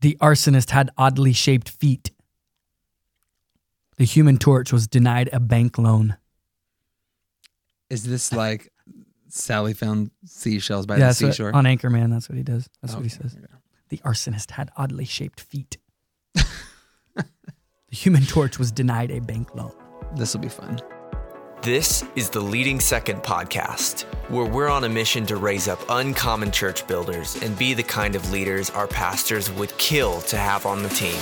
The arsonist had oddly shaped feet. The human torch was denied a bank loan. Is this like Sally found seashells by yeah, the that's what- seashore? on Anchorman, that's what he does. That's what he says. The arsonist had oddly shaped feet. the human torch was denied a bank loan. This will be fun. This is the Leading Second podcast, where we're on a mission to raise up uncommon church builders and be the kind of leaders our pastors would kill to have on the team.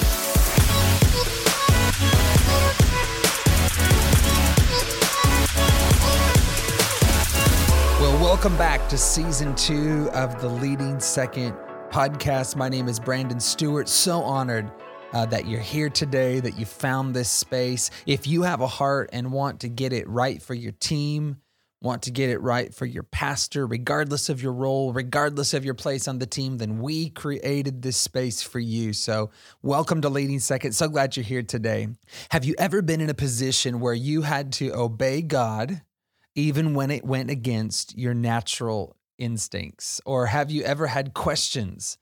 Well, welcome back to season two of the Leading Second podcast. My name is Brandon Stewart. So honored uh, that you're here today, that you found this space. If you have a heart and want to get it right for your team, want to get it right for your pastor, regardless of your role, regardless of your place on the team, then we created this space for you. So, welcome to Leading Second. So glad you're here today. Have you ever been in a position where you had to obey God? even when it went against your natural instincts? Or have you ever had questions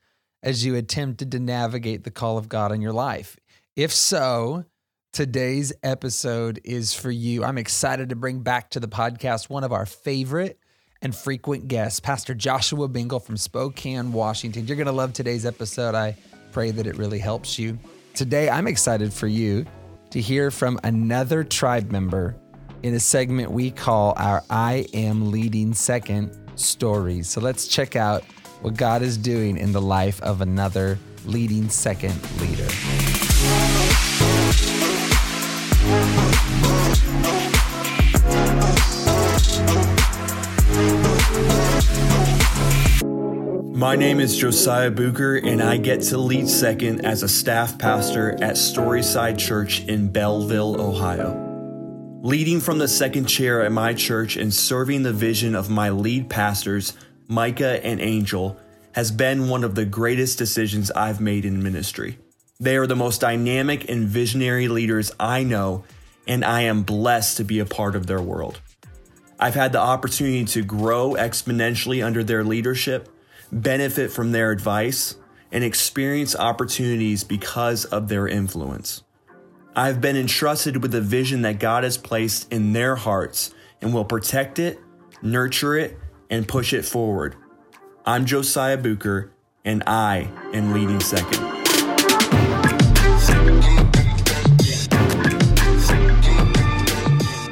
as you attempted to navigate the call of God in your life? If so, today's episode is for you. I'm excited to bring back to the podcast one of our favorite and frequent guests, Pastor Joshua Bingle from Spokane, Washington. You're going to love today's episode. I pray that it really helps you. Today, I'm excited for you to hear from another tribe member in a segment we call our I Am Leading Second stories. So let's check out what God is doing in the life of another leading second leader. My name is Josiah Booker, and I get to lead second as a staff pastor at Storyside Church in Belleville, Ohio. Leading from the second chair at my church and serving the vision of my lead pastors, Micah and Angel, has been one of the greatest decisions I've made in ministry. They are the most dynamic and visionary leaders I know, and I am blessed to be a part of their world. I've had the opportunity to grow exponentially under their leadership, benefit from their advice, and experience opportunities because of their influence. I've been entrusted with a vision that God has placed in their hearts and will protect it, nurture it, and push it forward. I'm Josiah Booker, and I am leading second.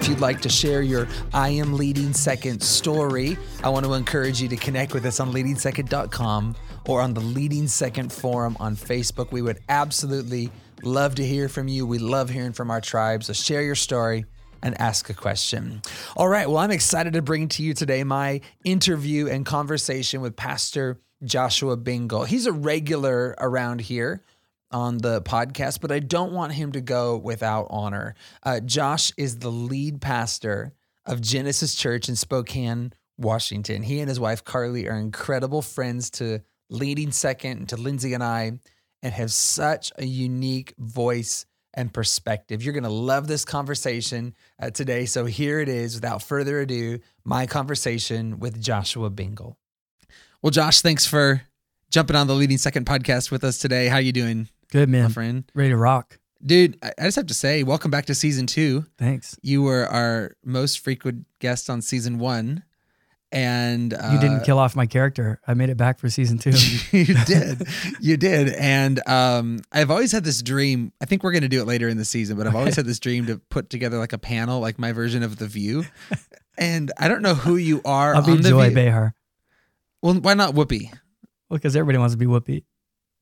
If you'd like to share your I Am Leading Second story, I want to encourage you to connect with us on leadingsecond.com or on the Leading Second Forum on Facebook. We would absolutely love to hear from you. We love hearing from our tribe. So share your story and ask a question. All right. Well, I'm excited to bring to you today my interview and conversation with Pastor Joshua Bingle. He's a regular around here on the podcast, but I don't want him to go without honor. Uh, Josh is the lead pastor of Genesis Church in Spokane, Washington. He and his wife Carly are incredible friends to leading second to Lindsay and I, and have such a unique voice and perspective. You're going to love this conversation uh, today. So here it is. Without further ado, my conversation with Joshua Bingle. Well, Josh, thanks for jumping on the Leading Second podcast with us today. How you doing, Good my man. friend? Ready to rock. Dude, I just have to say, welcome back to season two. Thanks. You were our most frequent guest on season one. And uh, You didn't kill off my character. I made it back for season two. you did. You did. And um, I've always had this dream. I think we're going to do it later in the season, but I've always had this dream to put together like a panel, like my version of The View. And I don't know who you are. I'll be Joy View. Behar. Well, why not Whoopi? Well, because everybody wants to be Whoopi.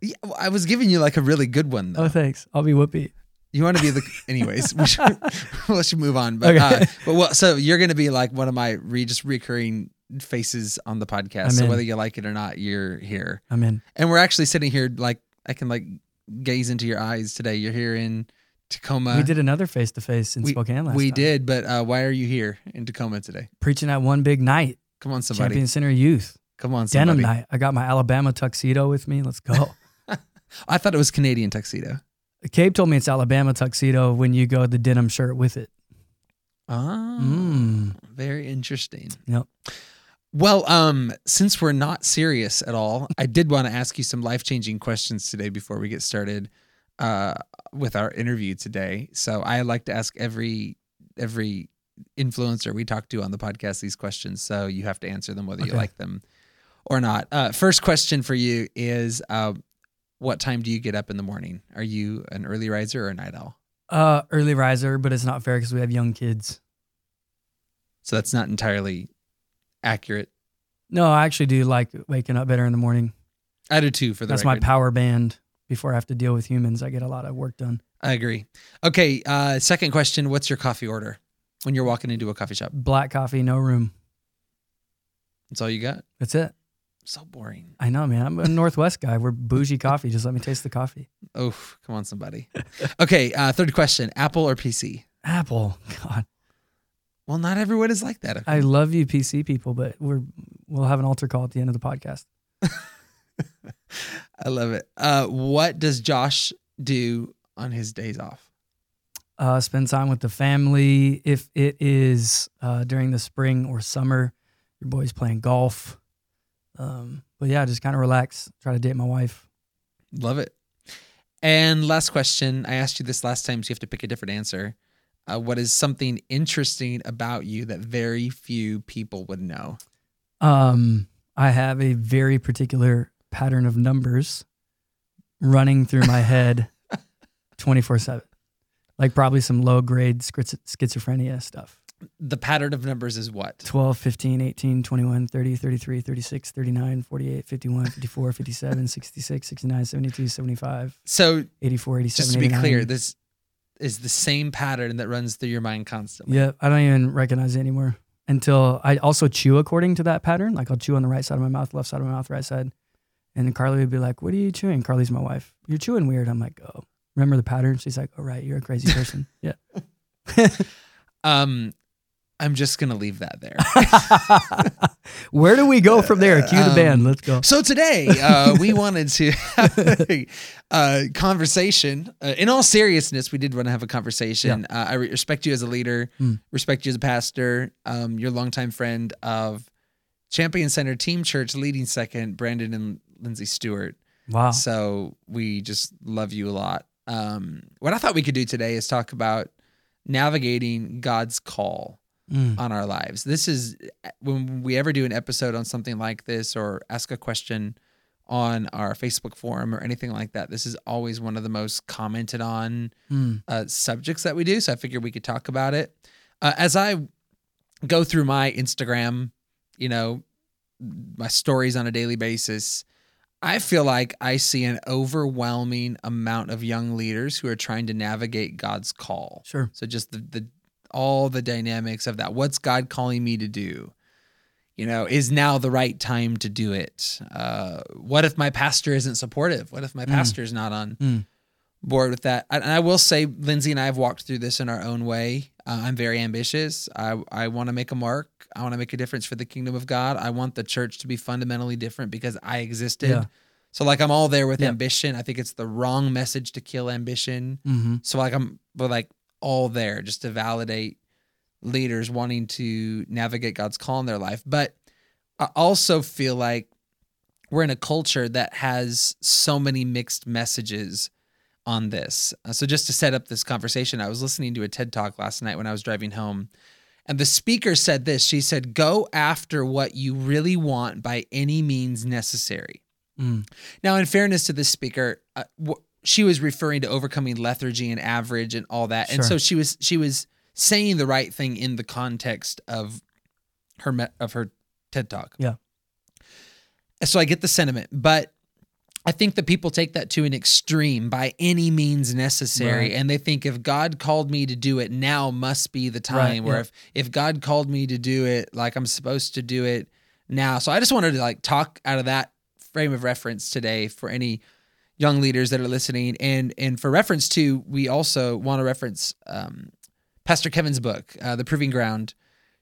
Yeah, well, I was giving you like a really good one, though. Oh, thanks. I'll be Whoopi. You want to be the, anyways. We should, we should move on. But, Okay. uh, but well, so you're going to be like one of my re, just recurring faces on the podcast. I'm so in. whether you like it or not, you're here. I'm in. And we're actually sitting here, like I can like gaze into your eyes today. You're here in Tacoma. we did another face to face in We- Spokane last we time. did, but uh, why are you here in Tacoma today? Preaching at one big night, Come on, somebody. Champion Center Youth. Come on, somebody. Denim night. I got my Alabama tuxedo with me. Let's go. I thought it was Canadian tuxedo. Cabe told me it's Alabama tuxedo when you go the denim shirt with it. Ah, Mm. very interesting. Yep. Well, um, since we're not serious at all, I did want to ask you some life changing questions today before we get started uh, with our interview today. So I like to ask every every influencer we talk to on the podcast these questions. So you have to answer them whether you like them or not. Uh, first question for you is, uh, what time do you get up in the morning? Are you an early riser or a night owl? Uh, early riser, but it's not fair because we have young kids. So that's not entirely accurate. No, I actually do like waking up better in the morning. I do too. For the That's my power band. Before I have to deal with humans, I get a lot of work done. I agree. Okay. Uh, second question: What's your coffee order when you're walking into a coffee shop? Black coffee, no room. That's all you got. That's it. So boring. I know, man. I'm a Northwest guy. We're bougie coffee. Just let me taste the coffee. Oh, come on, somebody. okay. Uh, third question: Apple or PC? Apple. God, Well, not everyone is like that. I love you, PC people, but we're we'll have an altar call at the end of the podcast. I love it. Uh, what does Josh do on his days off? Uh, spend time with the family. If it is uh, during the spring or summer, your boy's playing golf. Um, but yeah, just kind of relax. Try to date my wife. Love it. And last question: I asked you this last time, so you have to pick a different answer. Uh, what is something interesting about you that very few people would know? Um, I have a very particular pattern of numbers running through my head 24 7. Like probably some low grade schizophrenia stuff. The pattern of numbers is what? 12, 15, 18, 21, 30, 33, 36, 39, 48, 51, 54, 57, 66, 69, 72, 75, So 84, 87, just to be clear, 89. this is the same pattern that runs through your mind constantly. Yeah, I don't even recognize it anymore until I also chew according to that pattern. Like I'll chew on the right side of my mouth, left side of my mouth, right side. And then Carly would be like, What are you chewing? Carly's my wife. You're chewing weird. I'm like, Oh, remember the pattern? She's like, Oh, right. You're a crazy person. yeah. Um, I'm just gonna leave that there. Where do we go from there? Cue the band. Um, Let's go. so today, uh, we wanted to have a uh, conversation. Uh, in all seriousness, we did want to have a conversation. Uh, I re- respect you as a leader, Mm. respect you as a pastor. Um, you're longtime friend of Champion Center Team Church, leading second, Brandon and Lindsay Stewart. Wow. So we just love you a lot. Um, what I thought we could do today is talk about navigating God's call Mm. on our lives. This is when we ever do an episode on something like this or ask a question on our Facebook forum or anything like that. This is always one of the most commented on Mm. uh, subjects that we do. So I figured we could talk about it. Uh, as I go through my Instagram, you know, my stories on a daily basis, I feel like I see an overwhelming amount of young leaders who are trying to navigate God's call. Sure. So just the, the all the dynamics of that. What's God calling me to do? You know, is now the right time to do it? Uh, what if my pastor isn't supportive? What if my Mm. pastor is not on Mm. board with that? And I will say, Lindsay and I have walked through this in our own way. Uh, I'm very ambitious. I I want to make a mark. I want to make a difference for the kingdom of God. I want the church to be fundamentally different because I existed. Yeah. So like I'm all there with Yep. ambition. I think it's the wrong message to kill ambition. hmm So like I'm but like all there just to validate leaders wanting to navigate God's call in their life. But I also feel like we're in a culture that has so many mixed messages on this. Uh, so just to set up this conversation, I was listening to a TED talk last night when I was driving home. And the speaker said this. She said, "Go after what you really want by any means necessary." Mm. Now, in fairness to this speaker, uh, w- she was referring to overcoming lethargy and average and all that, and so she was she was saying the right thing in the context of her of her TED talk. Yeah. So I get the sentiment, but I think that people take that to an extreme by any means necessary, Right. and they think if God called me to do it, now must be the time. Right, Where yeah. if if God called me to do it, like I'm supposed to do it now. So I just wanted to like talk out of that frame of reference today for any young leaders that are listening, and and for reference to, we also want to reference um, Pastor Kevin's book, uh, The Proving Ground.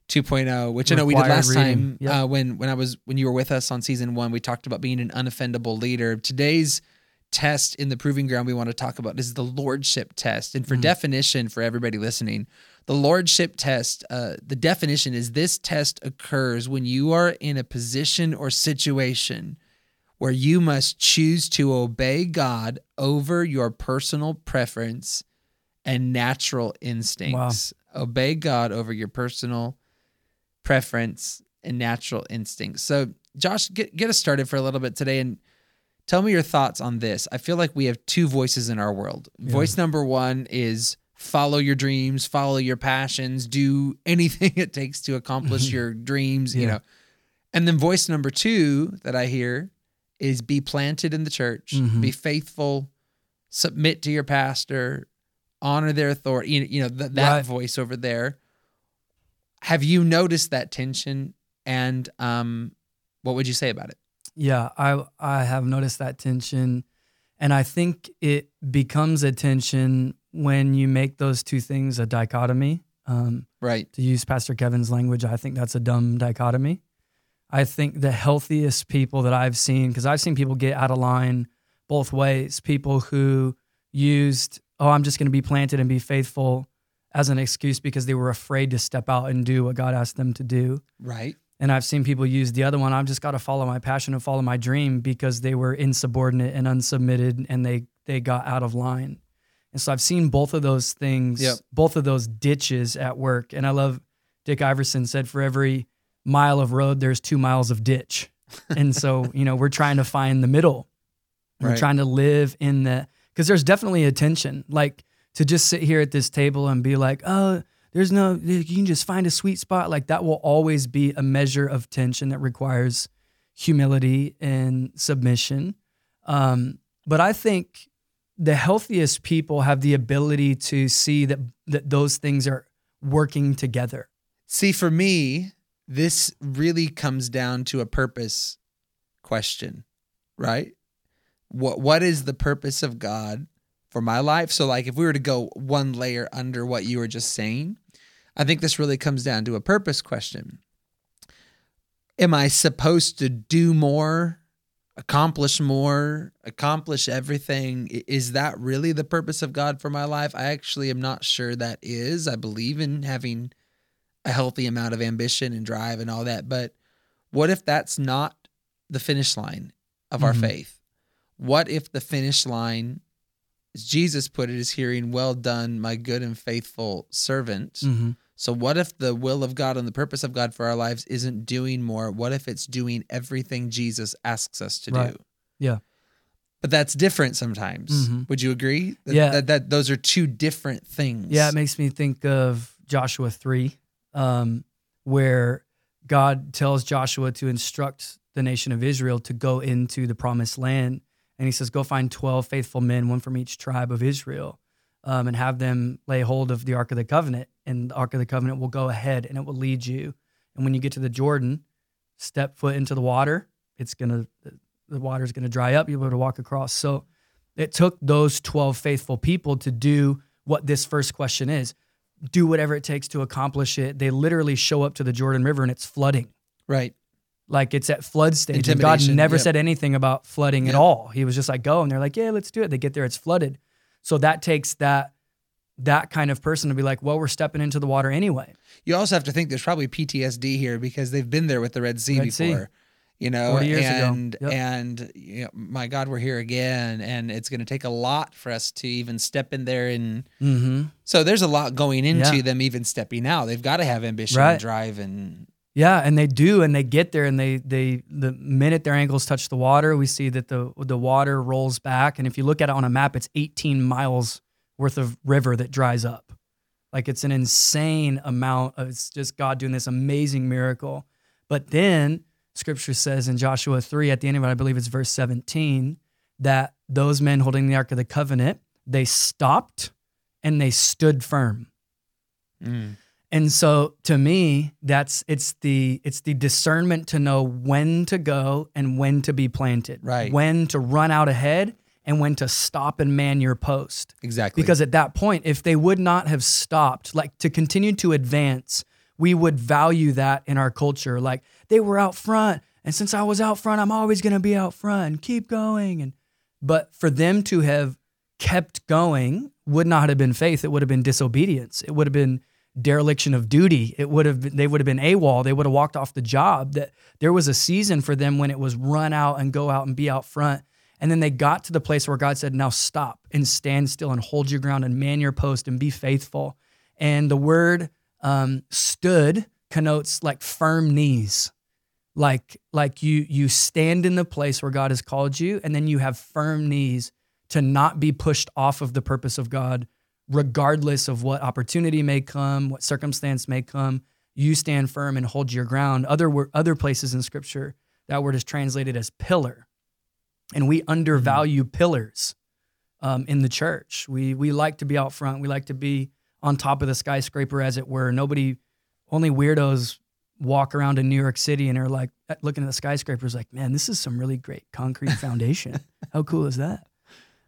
2.0, which I know we did last reading. time Yep. uh, when when I was when you were with us on season one. We talked about being an unoffendable leader. Today's test in the proving ground we want to talk about is the lordship test. And for Mhm. definition, for everybody listening, the lordship test, uh, the definition is this test occurs when you are in a position or situation where you must choose to obey God over your personal preference and natural instincts. Obey God over your personal preference and natural instincts. So, Josh, get get us started for a little bit today and tell me your thoughts on this. I feel like we have two voices in our world. Yeah. Voice number 1 is follow your dreams, follow your passions, do anything it takes to accomplish your dreams, you know. And then voice number 2 that I hear is be planted in the church, Mhm. be faithful, submit to your pastor, honor their authority, you know, you know th- that Right. voice over there. Have you noticed that tension and um what would you say about it? Yeah, I I have noticed that tension, and I think it becomes a tension when you make those two things a dichotomy. Um, Right. to use Pastor Kevin's language, I think that's a dumb dichotomy. I think the healthiest people that I've seen, because I've seen people get out of line both ways. People who used, oh, I'm just going to be planted and be faithful as an excuse because they were afraid to step out and do what God asked them to do. Right. And I've seen people use the other one. I've just got to follow my passion and follow my dream because they were insubordinate and unsubmitted and they they got out of line. And so I've seen both of those things, Yep. both of those ditches at work. And I love Dick Iverson said for every mile of road, there's two miles of ditch. and so, you know, we're trying to find the middle. We're Right. trying to live in the because there's definitely a tension. Like to just sit here at this table and be like, oh, there's no, you can just find a sweet spot. Like that will always be a measure of tension that requires humility and submission. Um, but I think the healthiest people have the ability to see that, that those things are working together. See, for me, this really comes down to a purpose question, right? What what is the purpose of God for my life? So like if we were to go one layer under what you were just saying, I think this really comes down to a purpose question. Am I supposed to do more, accomplish more, accomplish everything? Is that really the purpose of God for my life? I actually am not sure that is. I believe in having a healthy amount of ambition and drive and all that. But what if that's not the finish line of our Mhm. faith? What if the finish line, as Jesus put it, is hearing, Well done, my good and faithful servant? Mm-hmm. So, what if the will of God and the purpose of God for our lives isn't doing more? What if it's doing everything Jesus asks us to Right. do? Yeah. But that's different sometimes. Mhm. Would you agree? That, Yeah. That, that those are two different things. Yeah, it makes me think of Joshua 3, um, where God tells Joshua to instruct the nation of Israel to go into the promised land. And he says, Go find 12 faithful men, one from each tribe of Israel, um, and have them lay hold of the Ark of the Covenant. And the Ark of the Covenant will go ahead and it will lead you. And when you get to the Jordan, step foot into the water. It's going to, the water's going to dry up. You'll be able to walk across. So it took those 12 faithful people to do what this first question is do whatever it takes to accomplish it. They literally show up to the Jordan River and it's flooding. Right. Like it's at flood stage. And God never yep. said anything about flooding at all. He was just like, go. And they're like, yeah, let's do it. They get there, it's flooded. So that takes that that kind of person to be like, well, we're stepping into the water anyway. You also have to think there's probably PTSD here because they've been there with the Red Sea Red Sea. You know, 40 years ago. and Yep. and you know, my God, we're here again, and it's going to take a lot for us to even step in there. And Mm-hmm. so there's a lot going into Yeah. them even stepping out. They've got to have ambition Right. and drive, and Yeah, and they do, and they get there, and they they the minute their ankles touch the water, we see that the the water rolls back, and if you look at it on a map, it's 18 miles worth of river that dries up. Like it's an insane amount. Of, it's just God doing this amazing miracle. But then Scripture says in Joshua three at the end of it, I believe it's verse 17, that those men holding the ark of the covenant they stopped and they stood firm. Mm. And so to me, that's it's the it's the discernment to know when to go and when to be planted. Right. When to run out ahead and when to stop and man your post. exactly Because at that point, if they would not have stopped, like to continue to advance, we would value that in our culture. Like they were out front, and since I was out front, I'm always gonna be out front and keep going. And But for them to have kept going would not have been faith. It would have been disobedience. It would have been dereliction of duty. It would have been, they would have been AWOL. They would have walked off the job. That there was a season for them when it was run out and go out and be out front. And then they got to the place where God said, now stop and stand still and hold your ground and man your post and be faithful. And the word um, stood connotes like firm knees. Like, like you you stand in the place where God has called you, and then you have firm knees to not be pushed off of the purpose of God, regardless of what opportunity may come, what circumstance may come. You stand firm and hold your ground. Other other places in Scripture, that word is translated as pillar, and we undervalue mm-hmm. pillars um, in the church. We we like to be out front. We like to be on top of the skyscraper, as it were. Nobody, only weirdos walk around in New York City and are like looking at the skyscrapers, like, man, this is some really great concrete foundation. How cool is that?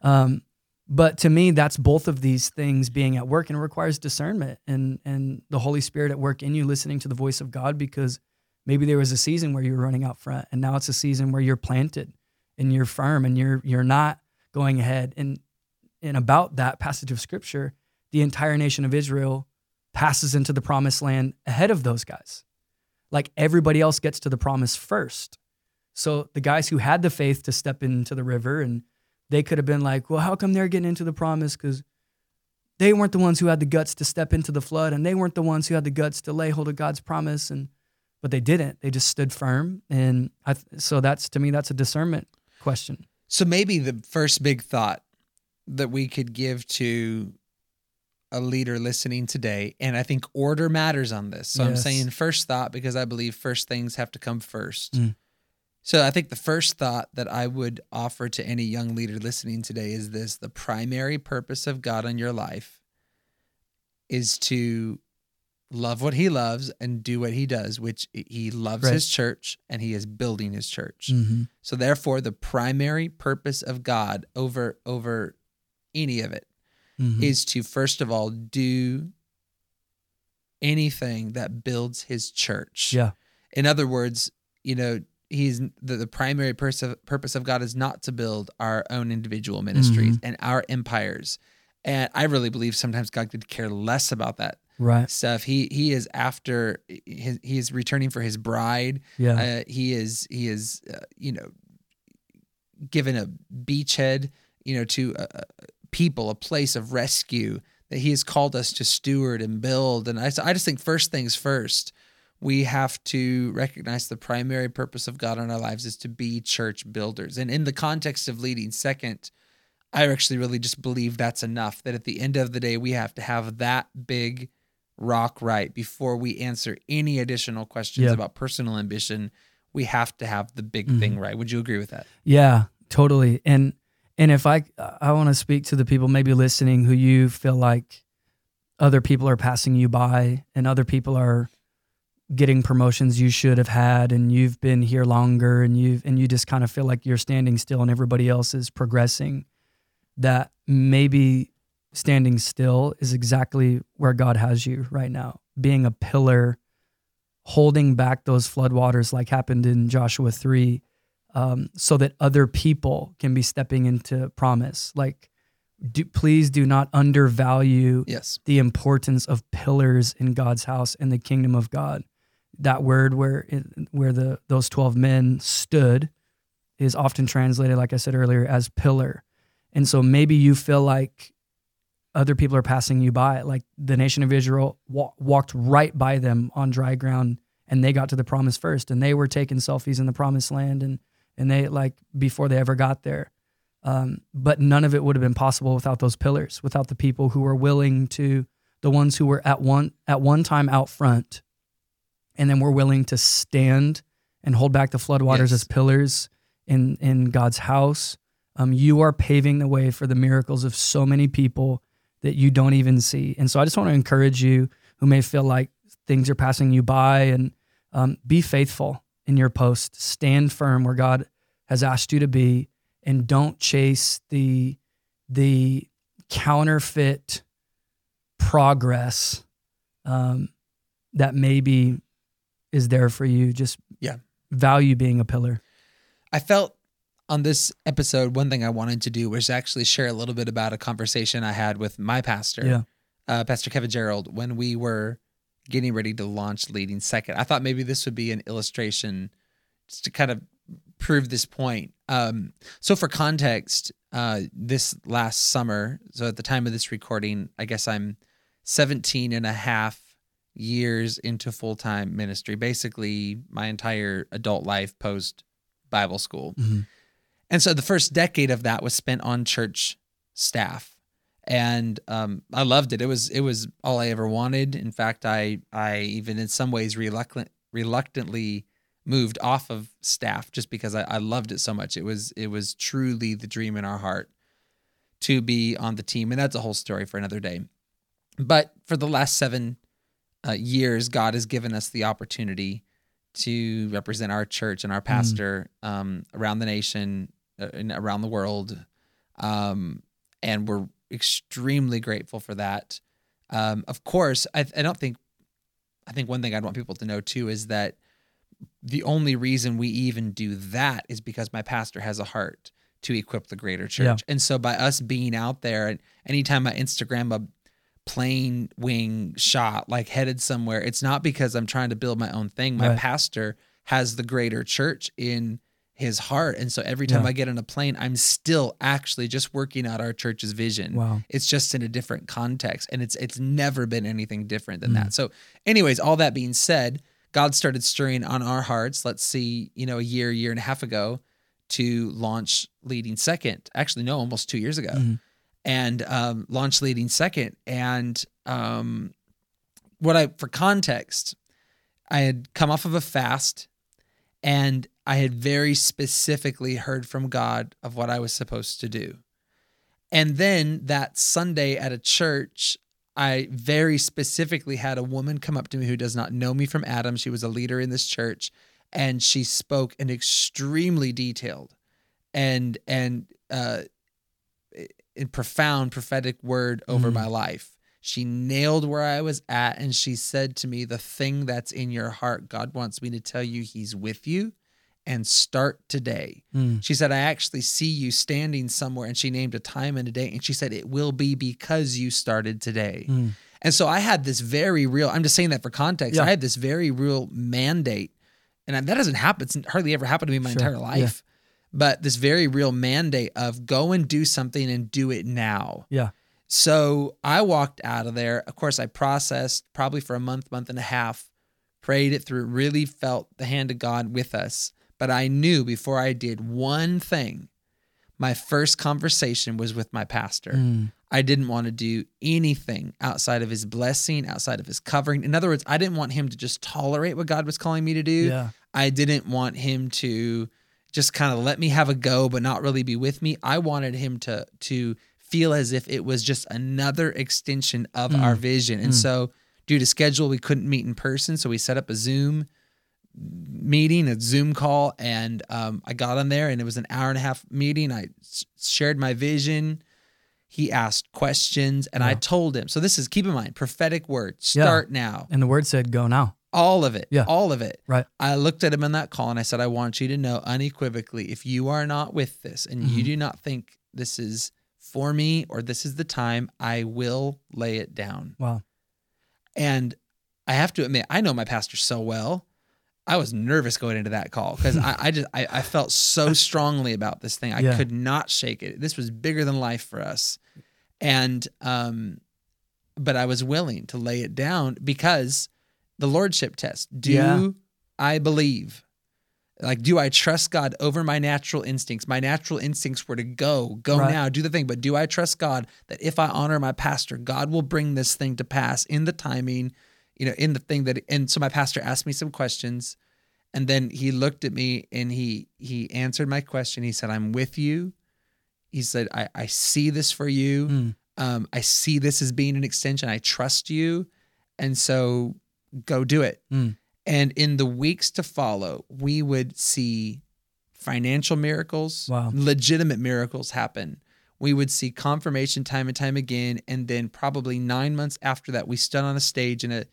Um, but to me, that's both of these things being at work, and it requires discernment and and the Holy Spirit at work in you, listening to the voice of God, because maybe there was a season where you were running out front, and now it's a season where you're planted and you're firm and you're you're not going ahead. And and about that passage of Scripture, the entire nation of Israel passes into the promised land ahead of those guys like everybody else gets to the promise first. So the guys who had the faith to step into the river and they could have been like, well, how come they're getting into the promise? Because they weren't the ones who had the guts to step into the flood and they weren't the ones who had the guts to lay hold of God's promise. And but they didn't. They just stood firm. And I, so that's to me, that's a discernment question. So maybe the first big thought that we could give to a leader listening today, and I think order matters on this. So yes. I'm saying first thought because I believe first things have to come first. Mm. So I think the first thought that I would offer to any young leader listening today is this the primary purpose of God in your life is to love what he loves and do what he does, which he loves right. his church and he is building his church. Mm-hmm. So therefore the primary purpose of God over over any of it mm-hmm. is to first of all do anything that builds his church. Yeah. In other words, you know, he's the, the primary pers- purpose of God is not to build our own individual ministries mm-hmm. and our empires. And I really believe sometimes God could care less about that right stuff. He he is after his, he is returning for his bride. Yeah. Uh, he is he is uh, you know given a beachhead you know to a, people, a place of rescue that He has called us to steward and build. And I, I just think first things first, we have to recognize the primary purpose of God in our lives is to be church builders. And in the context of leading, second, I actually really just believe that's enough. That at the end of the day, we have to have that big rock right before we answer any additional questions yep. about personal ambition. We have to have the big mm-hmm. thing right. Would you agree with that? Yeah, totally. And and if I I want to speak to the people maybe listening who you feel like other people are passing you by and other people are getting promotions you should have had and you've been here longer and you've and you just kind of feel like you're standing still and everybody else is progressing that maybe standing still is exactly where God has you right now. Being a pillar holding back those floodwaters like happened in Joshua 3 um, so that other people can be stepping into promise. Like, do, please do not undervalue yes. the importance of pillars in God's house and the kingdom of God. That word where where the those twelve men stood is often translated, like I said earlier, as pillar. And so maybe you feel like other people are passing you by, like the nation of Israel wa- walked right by them on dry ground, and they got to the promise first, and they were taking selfies in the promised land, and and they like before they ever got there. Um, but none of it would have been possible without those pillars, without the people who were willing to, the ones who were at one at one time out front, and then were willing to stand and hold back the floodwaters yes. as pillars in in God's house. Um, you are paving the way for the miracles of so many people that you don't even see. And so I just want to encourage you who may feel like things are passing you by and um, be faithful in your post. Stand firm where God has asked you to be, and don't chase the the counterfeit progress um, that maybe is there for you. Just yeah, value being a pillar. I felt on this episode, one thing I wanted to do was actually share a little bit about a conversation I had with my pastor, Yeah. uh, Pastor Kevin Gerald, when we were getting ready to launch Leading Second. I thought maybe this would be an illustration just to kind of prove this point. Um, so, for context, uh, this last summer, so at the time of this recording, I guess I'm 17 and a half years into full time ministry, basically my entire adult life post Bible school. Mhm. And so the first decade of that was spent on church staff. And um, I loved it. It was it was all I ever wanted. In fact, I I even in some ways reluctant reluctantly moved off of staff just because I, I loved it so much. It was it was truly the dream in our heart to be on the team, and that's a whole story for another day. But for the last seven uh, years, God has given us the opportunity to represent our church and our pastor um, around the nation uh, and around the world, um, and we're extremely grateful for that. Um, of course, I, I don't think. I think one thing I'd want people to know too is that the only reason we even do that is because my pastor has a heart to equip the greater church. And so by us being out there and anytime I Instagram a plane wing shot like headed somewhere, it's not because I'm trying to build my own thing. My Right. pastor has the greater church in his heart. And so every time Yeah. I get on a plane, I'm still actually just working out our church's vision. Wow. It's just in a different context. And it's it's never been anything different than Mm. that. So, anyways, all that being said, God started stirring on our hearts, let's see, you know, a year, year and a half ago to launch Leading Second. Actually, no, almost two years ago. Mhm. And um, launch Leading Second. And um, what I, for context, I had come off of a fast and I had very specifically heard from God of what I was supposed to do. And then that Sunday at a church, I very specifically had a woman come up to me who does not know me from Adam. She was a leader in this church, and she spoke an extremely detailed and and uh, in profound prophetic word over Mhm. my life. She nailed where I was at, and she said to me, "The thing that's in your heart, God wants me to tell you, He's with you." And start today. Mm. She said, I actually see you standing somewhere. And she named a time and a day. And she said, It will be because you started today. Mm. And so I had this very real, I'm just saying that for context. Yeah. I had this very real mandate. And that doesn't happen. It's hardly ever happened to me in my Sure. entire Yeah. life. But this very real mandate of go and do something and do it now. Yeah. So I walked out of there. Of course, I processed probably for a month, month and a half, prayed it through, really felt the hand of God with us. But I knew before I did one thing, my first conversation was with my pastor. Mm. I didn't want to do anything outside of his blessing, outside of his covering. In other words, I didn't want him to just tolerate what God was calling me to do. Yeah. I didn't want him to just kind of let me have a go but not really be with me. I wanted him to to feel as if it was just another extension of Mm. our vision. And Mm. so due to schedule we couldn't meet in person, so we set up a Zoom meeting, a Zoom call and um, I got on there and it was an hour and a half meeting. I s- shared my vision. He asked questions and I told him. So this is keep in mind prophetic words. Yeah. Start now. And the word said, "Go now." All of it. Yeah. All of it. Right. I looked at him in that call and I said, I want you to know unequivocally if you are not with this and you Mhm. do not think this is for me or this is the time, I will lay it down. Wow. And I have to admit, I know my pastor so well. I was nervous going into that call because I, I just I, I felt so strongly about this thing. I Yeah. could not shake it. This was bigger than life for us. And um but I was willing to lay it down because the lordship test. Do Yeah. I believe? Like, do I trust God over my natural instincts? My natural instincts were to go, go Right. now, do the thing. But do I trust God that if I honor my pastor, God will bring this thing to pass in the timing, you know, in the thing that. And so my pastor asked me some questions, and then he looked at me and he he answered my question. He said, "I'm with you." He said, "I I see this for you. Mm. Um, I see this as being an extension. I trust you, and so go do it." Mm. And in the weeks to follow, we would see financial miracles, Wow. legitimate miracles happen. We would see confirmation time and time again. And then, probably nine months after that, we stood on a stage in a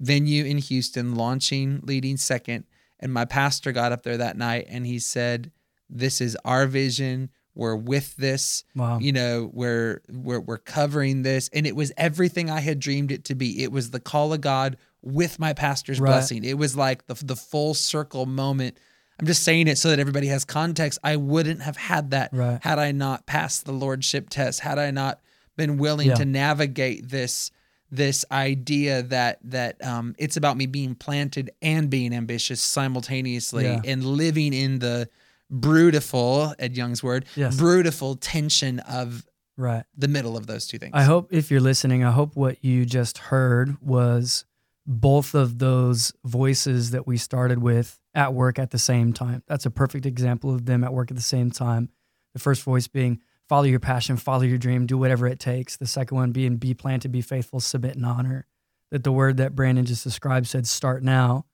venue in Houston launching Leading Second. And my pastor got up there that night and he said, This is our vision. We're with this. Wow. You know, we're we're we're covering this, and it was everything I had dreamed it to be. It was the call of God with my pastor's Right. blessing. It was like the the full circle moment. I'm just saying it so that everybody has context. I wouldn't have had that Right. had I not passed the lordship test. Had I not been willing Yeah. to navigate this this idea that that um, it's about me being planted and being ambitious simultaneously Yeah. and living in the brutiful Ed Young's word Yes. brutiful tension of Right. the middle of those two things. I hope if you're listening, I hope what you just heard was both of those voices that we started with at work at the same time. That's a perfect example of them at work at the same time. The first voice being follow your passion, follow your dream, do whatever it takes. The second one being be planted, be faithful, submit and honor. That the word that Brandon just described said start now.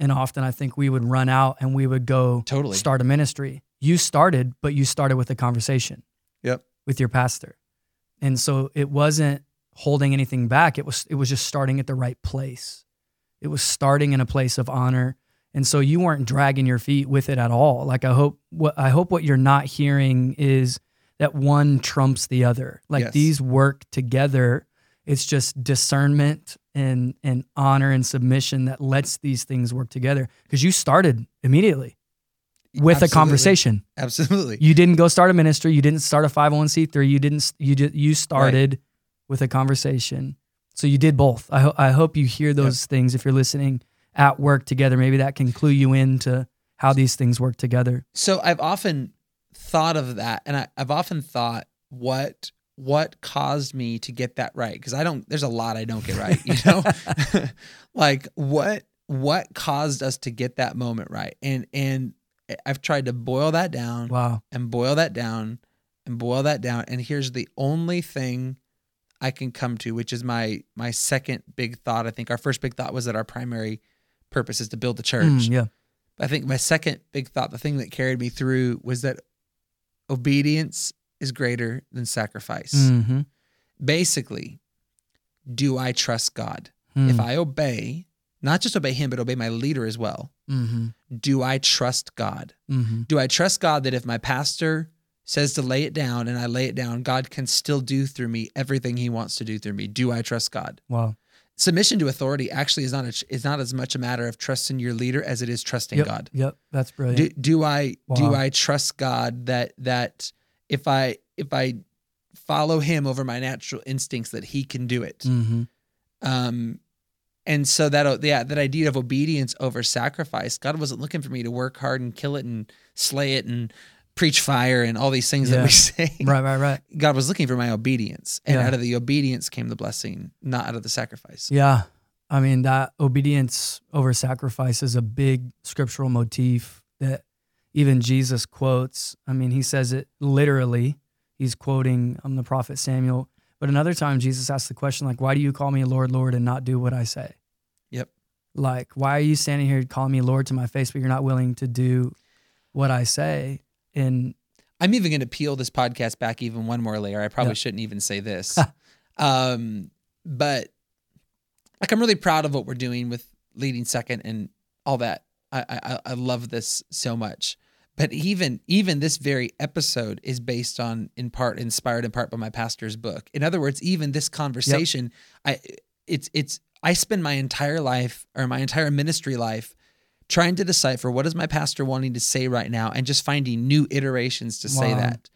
And often I think we would run out and we would go Totally. start a ministry. You started, but you started with a conversation Yep. with your pastor. And so it wasn't holding anything back. It was it was just starting at the right place. It was starting in a place of honor. And so you weren't dragging your feet with it at all. Like I hope what I hope what you're not hearing is that one trumps the other. Like Yes. these work together. It's just discernment and and honor and submission that lets these things work together. Because you started immediately with a conversation. Absolutely. You didn't go start a ministry. You didn't start a 501c3. You didn't. You just you started with a conversation. So you did both. I, ho- I hope you hear those things if you're listening at work together. Maybe that can clue you into how these things work together. So I've often thought of that, and I, I've often thought what what caused me to get that right because I don't. There's a lot I don't get right, you know. like what what caused us to get that moment right, and and I've tried to boil that down Wow. and boil that down and boil that down, and here's the only thing I can come to, which is my my second big thought. I think our first big thought was that our primary purpose is to build the church. Mm, yeah. I think my second big thought, the thing that carried me through, was that obedience is greater than sacrifice. Mm-hmm. Basically, do I trust God? Hmm. If I obey, not just obey Him, but obey my leader as well, Mm-hmm. do I trust God? Mm-hmm. Do I trust God that if my pastor says to lay it down and I lay it down, God can still do through me everything He wants to do through me? Do I trust God? Wow. Submission to authority actually is not a, is not as much a matter of trusting your leader as it is trusting Yep. God. Yep. That's brilliant. do, do I do I trust God that that if I if I follow him over my natural instincts that he can do it mm-hmm. um and so that yeah that idea of obedience over sacrifice God wasn't looking for me to work hard and kill it and slay it and preach fire and all these things that we say Right. Right. Right. God was looking for my obedience and Yeah. out of the obedience came the blessing not out of the sacrifice Yeah. I mean, that obedience over sacrifice is a big scriptural motif that even Jesus quotes. I mean, he says it literally. He's quoting um, the prophet Samuel. But another time, Jesus asked the question, like, why do you call me Lord, Lord, and not do what I say? Yep. Like, why are you standing here calling me Lord to my face, but you're not willing to do what I say? And I'm even going to peel this podcast back even one more layer. I probably Yeah. shouldn't even say this. um, but like, I'm really proud of what we're doing with leading second and all that. I, I, I love this so much. But even even this very episode is based on in part inspired in part by my pastor's book. In other words, even this conversation, I it's it's I spend my entire life or my entire ministry life trying to decipher what is my pastor wanting to say right now and just finding new iterations to say that.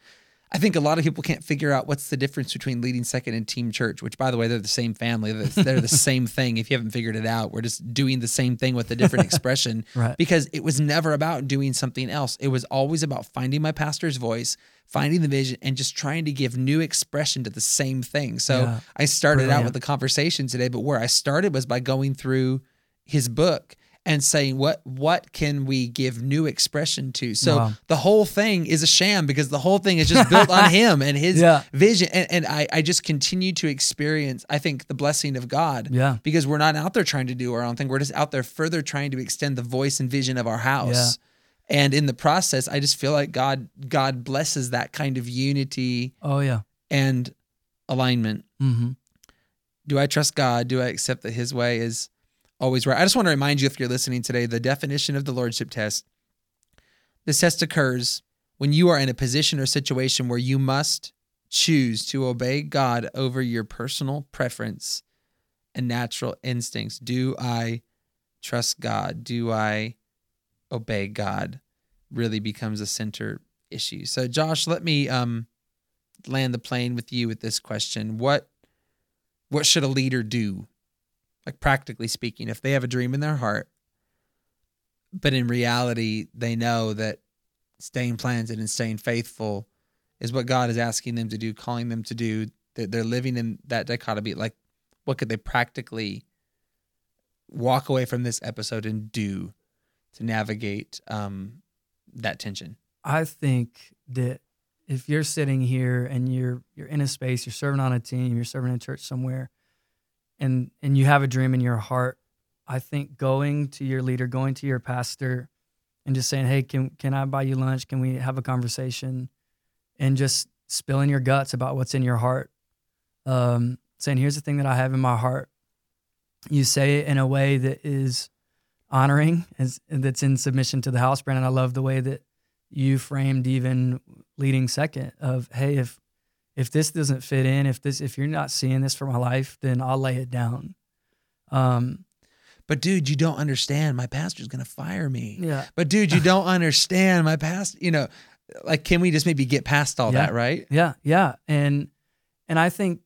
I think a lot of people can't figure out what's the difference between leading second and team church, which by the way, they're the same family. They're, the same thing. If you haven't figured it out, we're just doing the same thing with a different expression Right. because it was never about doing something else. It was always about finding my pastor's voice, finding the vision, and just trying to give new expression to the same thing. So Yeah. I started out with the conversation today, but where I started was by going through his book and saying what what can we give new expression to so Wow. the whole thing is a sham because the whole thing is just built on him and his Yeah. vision and, and I, I just continue to experience i think the blessing of god Yeah. because we're not out there trying to do our own thing we're just out there further trying to extend the voice and vision of our house yeah and in the process i just feel like god god blesses that kind of unity oh, yeah. and alignment Mm-hmm. do I trust God? Do I accept that His way is always right? I just want to remind you, if you're listening today, the definition of the Lordship test. This test occurs when you are in a position or situation where you must choose to obey God over your personal preference and natural instincts. Do I trust God? Do I obey God? Really becomes a center issue. So, Josh, let me um, land the plane with you with this question. What what should a leader do? Like practically speaking, if they have a dream in their heart, but in reality they know that staying planted and staying faithful is what God is asking them to do, calling them to do. That they're living in that dichotomy. Like, what could they practically walk away from this episode and do to navigate um, that tension? I think that if you're sitting here and you're you're in a space, you're serving on a team, you're serving in a church somewhere, and and you have a dream in your heart, I think going to your leader, going to your pastor, and just saying, "Hey, can can I buy you lunch? Can we have a conversation?" and just spilling your guts about what's in your heart. Um, saying, "Here's the thing that I have in my heart." You say it in a way that is honoring, as that's in submission to the house. Brandon, I love the way that you framed even leading second of, "Hey, if if this doesn't fit in, if this if you're not seeing this for my life, then I'll lay it down." Um, but dude, you don't understand. My pastor's gonna fire me. Yeah. But dude, you don't understand. My pastor, you know, like can we just maybe get past all Yeah. that, right? Yeah, yeah, and and I think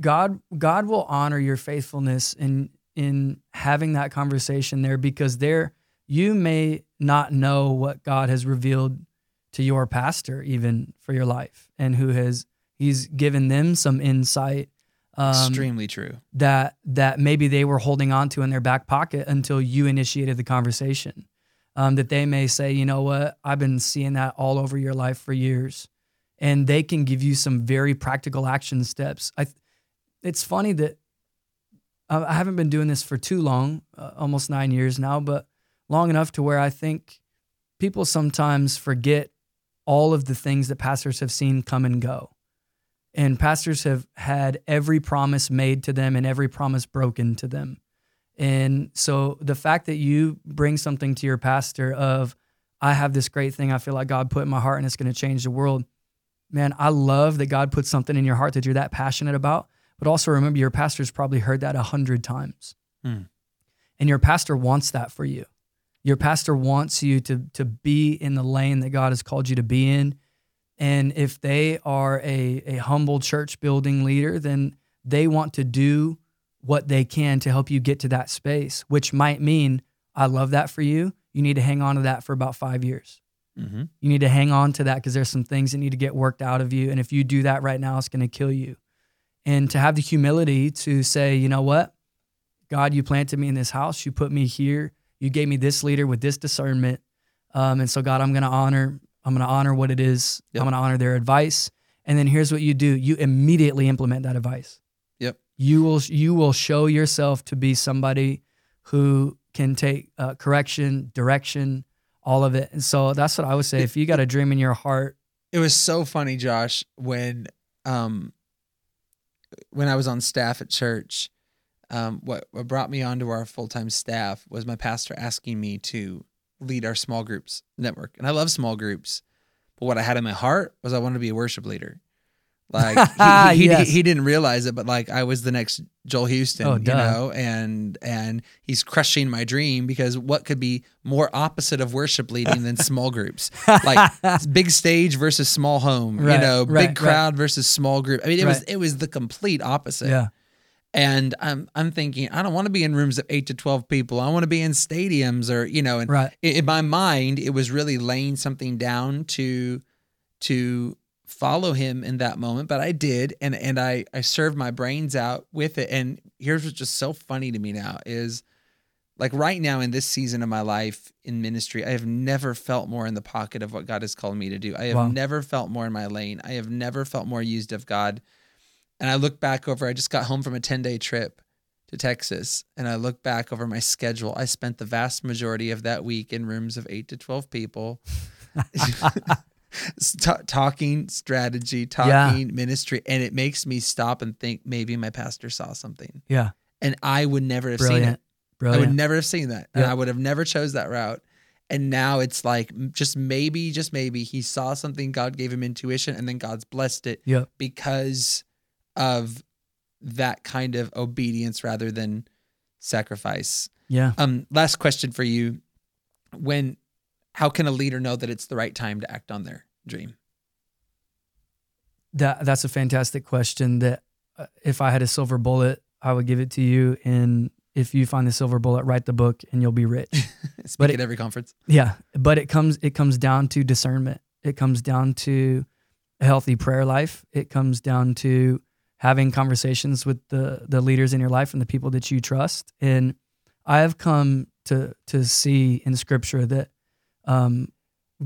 God God will honor your faithfulness in in having that conversation there because there you may not know what God has revealed to your pastor even for your life and who has he's given them some insight um, Extremely true. that that maybe they were holding on to in their back pocket until you initiated the conversation. Um, that they may say, you know what, I've been seeing that all over your life for years, and they can give you some very practical action steps. I, it's funny that I haven't been doing this for too long, uh, almost nine years now, but long enough to where I think people sometimes forget all of the things that pastors have seen come and go and pastors have had every promise made to them and every promise broken to them. And so the fact that you bring something to your pastor of I have this great thing I feel like God put in my heart and it's going to change the world. Man, I love that God put something in your heart that you're that passionate about. But also remember your pastor's probably heard that a hundred times. Hmm. And your pastor wants that for you. Your pastor wants you to to be in the lane that God has called you to be in. And if they are a, a humble church building leader, then they want to do what they can to help you get to that space, which might mean, I love that for you. You need to hang on to that for about five years. Mm-hmm. You need to hang on to that because there's some things that need to get worked out of you. And if you do that right now, it's going to kill you. And to have the humility to say, you know what? God, you planted me in this house. You put me here. You gave me this leader with this discernment. Um, and so, God, I'm going to honor. I'm going to honor what it is. Yep. I'm going to honor their advice. And then here's what you do: you immediately implement that advice. Yep. You will. You will show yourself to be somebody who can take uh, correction, direction, all of it. And so that's what I would say. If you got a dream in your heart, It was so funny, Josh, when um when I was on staff at church, um what, what brought me onto our full time staff was my pastor asking me to lead our small groups network. And I love small groups. But what I had in my heart was I wanted to be a worship leader. Like he, he, he- Yes. he didn't realize it, but like I was the next Joel Houston, Oh, you know, and and he's crushing my dream because what could be more opposite of worship leading than small groups? Like big stage versus small home, you know, right, big crowd versus small group. I mean, it was it was the complete opposite. yeah, And I'm I'm thinking I don't want to be in rooms of eight to twelve people. I want to be in stadiums or you know. And right, in, my mind, it was really laying something down to to follow him in that moment. But I did, and and I I served my brains out with it. And here's what's just so funny to me now is like right now in this season of my life in ministry, I have never felt more in the pocket of what God has called me to do. I have Wow. never felt more in my lane. I have never felt more used of God. And I look back over, I just got home from a 10 day trip to Texas. And I look back over my schedule. I spent the vast majority of that week in rooms of eight to 12 people, Ta- talking strategy, talking ministry. And it makes me stop and think maybe my pastor saw something. yeah. And I would never have seen it. Brilliant, I would never have seen that. And I would have never chose that route. And now it's like just maybe, just maybe he saw something, God gave him intuition, and then God's blessed it Yep. because of that kind of obedience rather than sacrifice. Yeah. Um, last question for you. When how can a leader know that it's the right time to act on their dream? That that's a fantastic question. That uh, if I had a silver bullet, I would give it to you. And if you find the silver bullet, write the book, and you'll be rich. Speak But at every conference. yeah, but it comes it comes down to discernment. It comes down to a healthy prayer life. It comes down to having conversations with the the leaders in your life and the people that you trust. And I have come to to see in Scripture that um,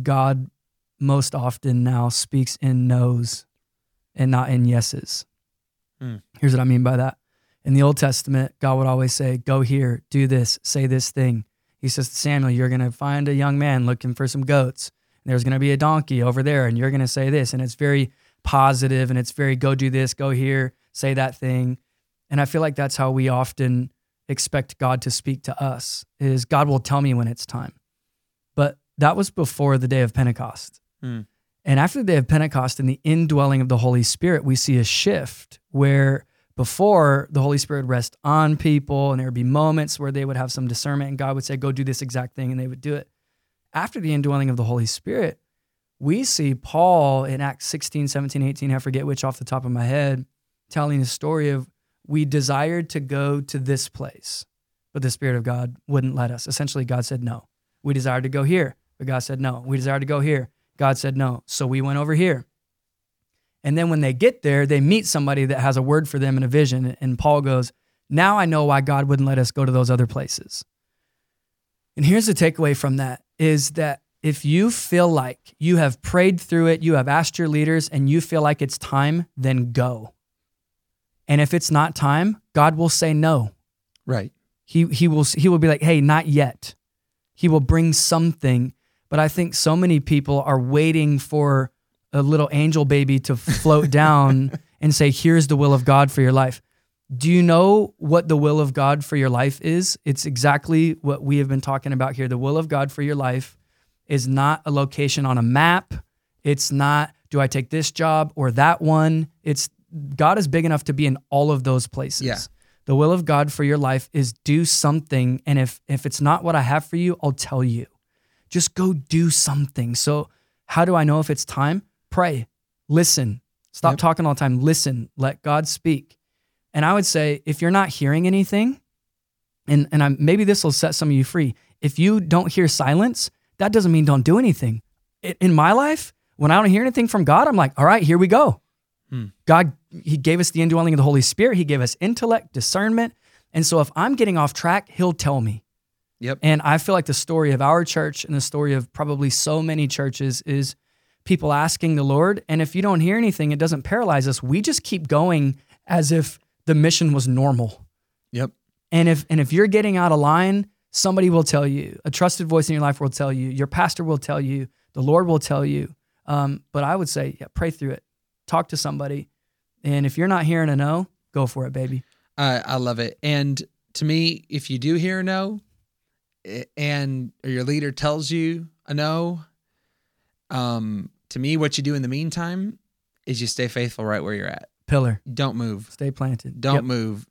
God most often now speaks in no's and not in yeses. Hmm. Here's what I mean by that. In the Old Testament, God would always say, "Go here, do this, say this thing." He says to Samuel, "You're going to find a young man looking for some goats. There's going to be a donkey over there, and you're going to say this." And it's very positive, and it's very go do this, go here, say that thing. And I feel like that's how we often expect God to speak to us. Is God will tell me when it's time. But that was before the day of Pentecost. Hmm. And after the day of Pentecost and the indwelling of the Holy Spirit, we see a shift where before the Holy Spirit would rest on people and there would be moments where they would have some discernment and God would say, go do this exact thing, and they would do it. After the indwelling of the Holy Spirit, we see Paul in Acts 16, 17, 18, I forget which off the top of my head, telling the story of we desired to go to this place, but the Spirit of God wouldn't let us. Essentially, God said no. We desired to go here, but God said no. We desired to go here. God said no. So we went over here. And then when they get there, they meet somebody that has a word for them in a vision. And Paul goes, Now I know why God wouldn't let us go to those other places. And here's the takeaway from that is that if you feel like you have prayed through it, you have asked your leaders, and you feel like it's time, then go. And if it's not time, God will say no. Right. He he will he will be like, "Hey, not yet." He will bring something, but I think so many people are waiting for a little angel baby to float down and say, "Here's the will of God for your life." Do you know what the will of God for your life is? It's exactly what we have been talking about here. The will of God for your life is not a location on a map. It's not do I take this job or that one. It's God is big enough to be in all of those places. Yeah. The will of God for your life is do something and if if it's not what I have for you, I'll tell you. Just go do something. So how do I know if it's time? Pray. Listen. Stop Yep. talking all the time. Listen. Let God speak. And I would say if you're not hearing anything, and and I'm, maybe this will set some of you free. If you don't hear silence, that doesn't mean don't do anything. In my life, when I don't hear anything from God, I'm like, all right, here we go. Hmm. God, He gave us the indwelling of the Holy Spirit. He gave us intellect, discernment. And so if I'm getting off track, He'll tell me. Yep. And I feel like the story of our church and the story of probably so many churches is people asking the Lord. And if you don't hear anything, it doesn't paralyze us. We just keep going as if the mission was normal. Yep. And if and if you're getting out of line, somebody will tell you. A trusted voice in your life will tell you. Your pastor will tell you. The Lord will tell you. Um, but I would say, yeah, pray through it. Talk to somebody. And if you're not hearing a no, go for it, baby. I I love it. And to me, if you do hear a no, and your leader tells you a no, um, to me, what you do in the meantime is you stay faithful right where you're at. Pillar. Don't move. Stay planted. Don't Yep. move.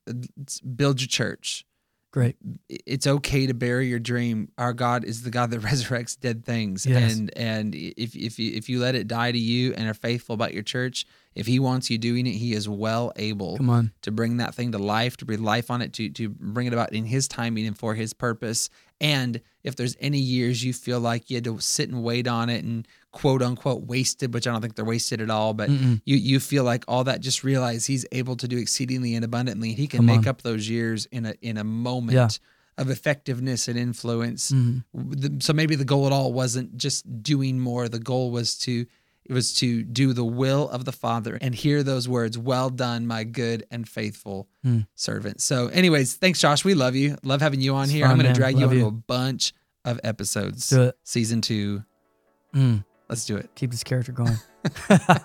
Build your church. Great. It's okay to bury your dream. Our God is the God that resurrects dead things. Yes. And and if if you if you let it die to you and are faithful about your church, if He wants you doing it, He is well able Come on. to bring that thing to life, to breathe life on it, to to bring it about in His timing and for His purpose. And if there's any years you feel like you had to sit and wait on it and quote unquote wasted, which I don't think they're wasted at all, but Mm-mm. you you feel like all that, just realize He's able to do exceedingly and abundantly. And He can Come make on. up those years in a in a moment. Yeah. Of effectiveness and influence, Mhm. So maybe the goal at all wasn't just doing more. The goal was to it was to do the will of the Father and hear those words, "Well done, my good and faithful Hmm. servant." So, anyways, thanks, Josh. We love you. Love having you on It's here. fun, I'm going to drag you Love into you. a bunch of episodes. Do it. Season two. Mm. Let's do it. Keep this character going.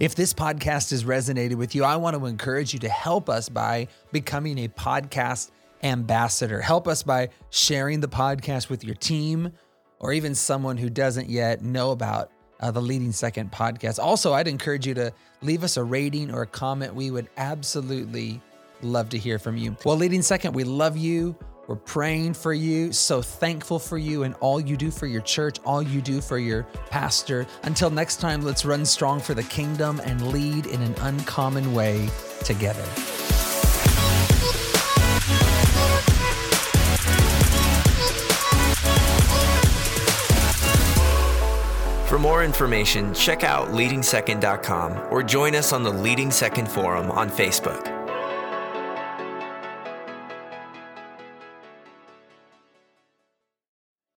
If this podcast has resonated with you, I want to encourage you to help us by becoming a podcast ambassador. Help us by sharing the podcast with your team, or even someone who doesn't yet know about uh, the Leading Second podcast. Also, I'd encourage you to leave us a rating or a comment. We would absolutely love to hear from you. Well, Leading Second, we love you. We're praying for you, so thankful for you and all you do for your church, all you do for your pastor. Until next time, let's run strong for the kingdom and lead in an uncommon way together. For more information, check out leadingsecond.com or join us on the Leading Second Forum on Facebook.